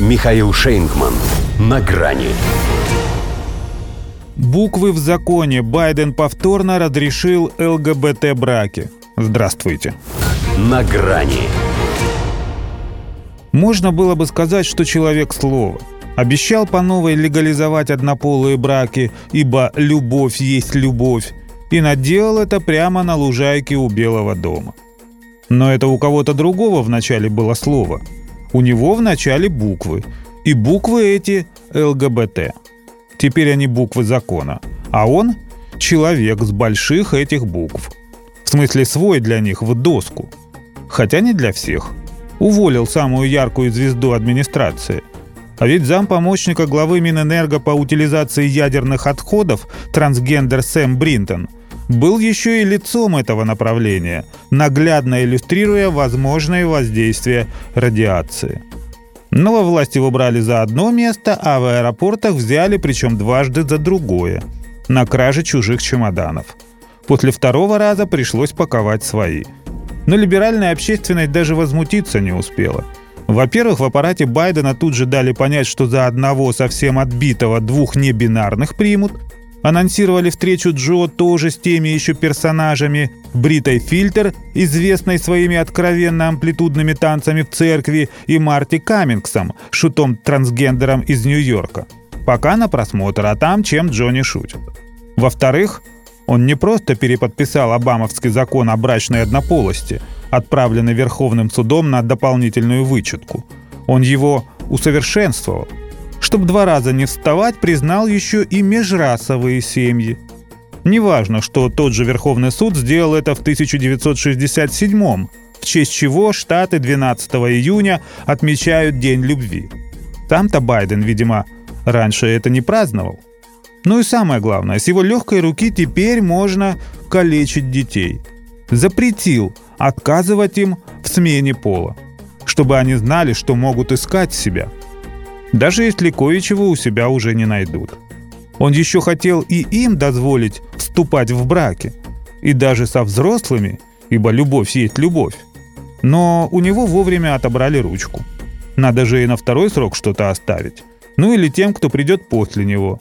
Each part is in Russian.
Михаил Шейнгман. На грани. Буквы в законе Байден повторно разрешил ЛГБТ-браки. Здравствуйте. На грани. Можно было бы сказать, что человек слова. Обещал по новой легализовать однополые браки, ибо любовь есть любовь, и наделал это прямо на лужайке у Белого дома. Но это у кого-то другого вначале было слово. У него вначале буквы. И буквы эти ЛГБТ. Теперь они буквы закона. А он — человек с больших этих букв. В смысле свой для них в доску. Хотя не для всех. Уволил самую яркую звезду администрации. А ведь зам помощника главы Минэнерго по утилизации ядерных отходов трансгендер Сэм Бринтон был еще и лицом этого направления, наглядно иллюстрируя возможные воздействия радиации. Но во власть его брали за одно место, а в аэропортах взяли, причем дважды за другое, на краже чужих чемоданов. После второго раза пришлось паковать свои. Но либеральная общественность даже возмутиться не успела. Во-первых, в аппарате Байдена тут же дали понять, что за одного совсем отбитого двух небинарных примут, анонсировали встречу Джо тоже с теми еще персонажами. Бритой Фильтер, известной своими откровенно амплитудными танцами в церкви, и Марти Каммингсом, шутом-трансгендером из Нью-Йорка. Пока на просмотр, а там чем Джонни шутит. Во-вторых, он не просто переподписал Обамовский закон о брачной однополости, отправленный Верховным судом на дополнительную вычетку. Он его усовершенствовал – чтобы два раза не вставать, признал еще и межрасовые семьи. Неважно, что тот же Верховный суд сделал это в 1967 в честь чего Штаты 12 июня отмечают День любви. Там-то Байден, видимо, раньше это не праздновал. Ну и самое главное, с его легкой руки теперь можно калечить детей. Запретил отказывать им в смене пола, чтобы они знали, что могут искать себя – даже если кое-чего у себя уже не найдут. Он еще хотел и им дозволить вступать в браки, и даже со взрослыми, ибо любовь есть любовь. Но у него вовремя отобрали ручку. Надо же и на второй срок что-то оставить. Ну или тем, кто придет после него.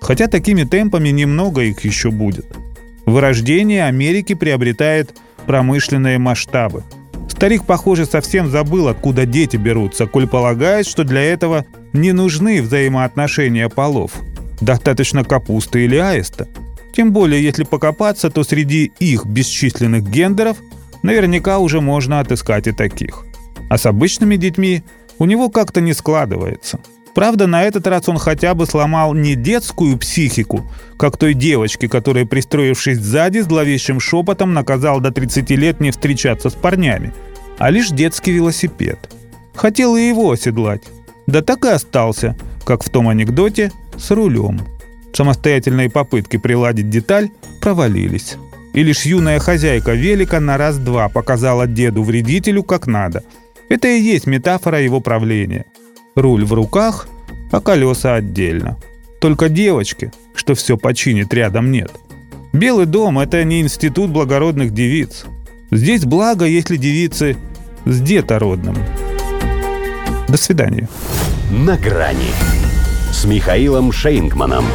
Хотя такими темпами немного их еще будет. Вырождение Америки приобретает промышленные масштабы. Старик, похоже, совсем забыл, откуда дети берутся, коль полагает, что для этого не нужны взаимоотношения полов. Достаточно капусты или аиста. Тем более, если покопаться, то среди их бесчисленных гендеров наверняка уже можно отыскать и таких. А с обычными детьми у него как-то не складывается. Правда, на этот раз он хотя бы сломал не детскую психику, как той девочке, которая, пристроившись сзади, зловещим шепотом наказал до 30 лет не встречаться с парнями, а лишь детский велосипед. Хотел и его оседлать. Да так и остался, как в том анекдоте, с рулем. Самостоятельные попытки приладить деталь провалились. И лишь юная хозяйка велика на раз-два показала деду-вредителю как надо. Это и есть метафора его правления. Руль в руках, а колеса отдельно. Только девочки, что все починит, рядом нет. Белый дом – это не институт благородных девиц. Здесь благо, если девицы с детородным. До свидания. На грани с Михаилом Шейнгманом.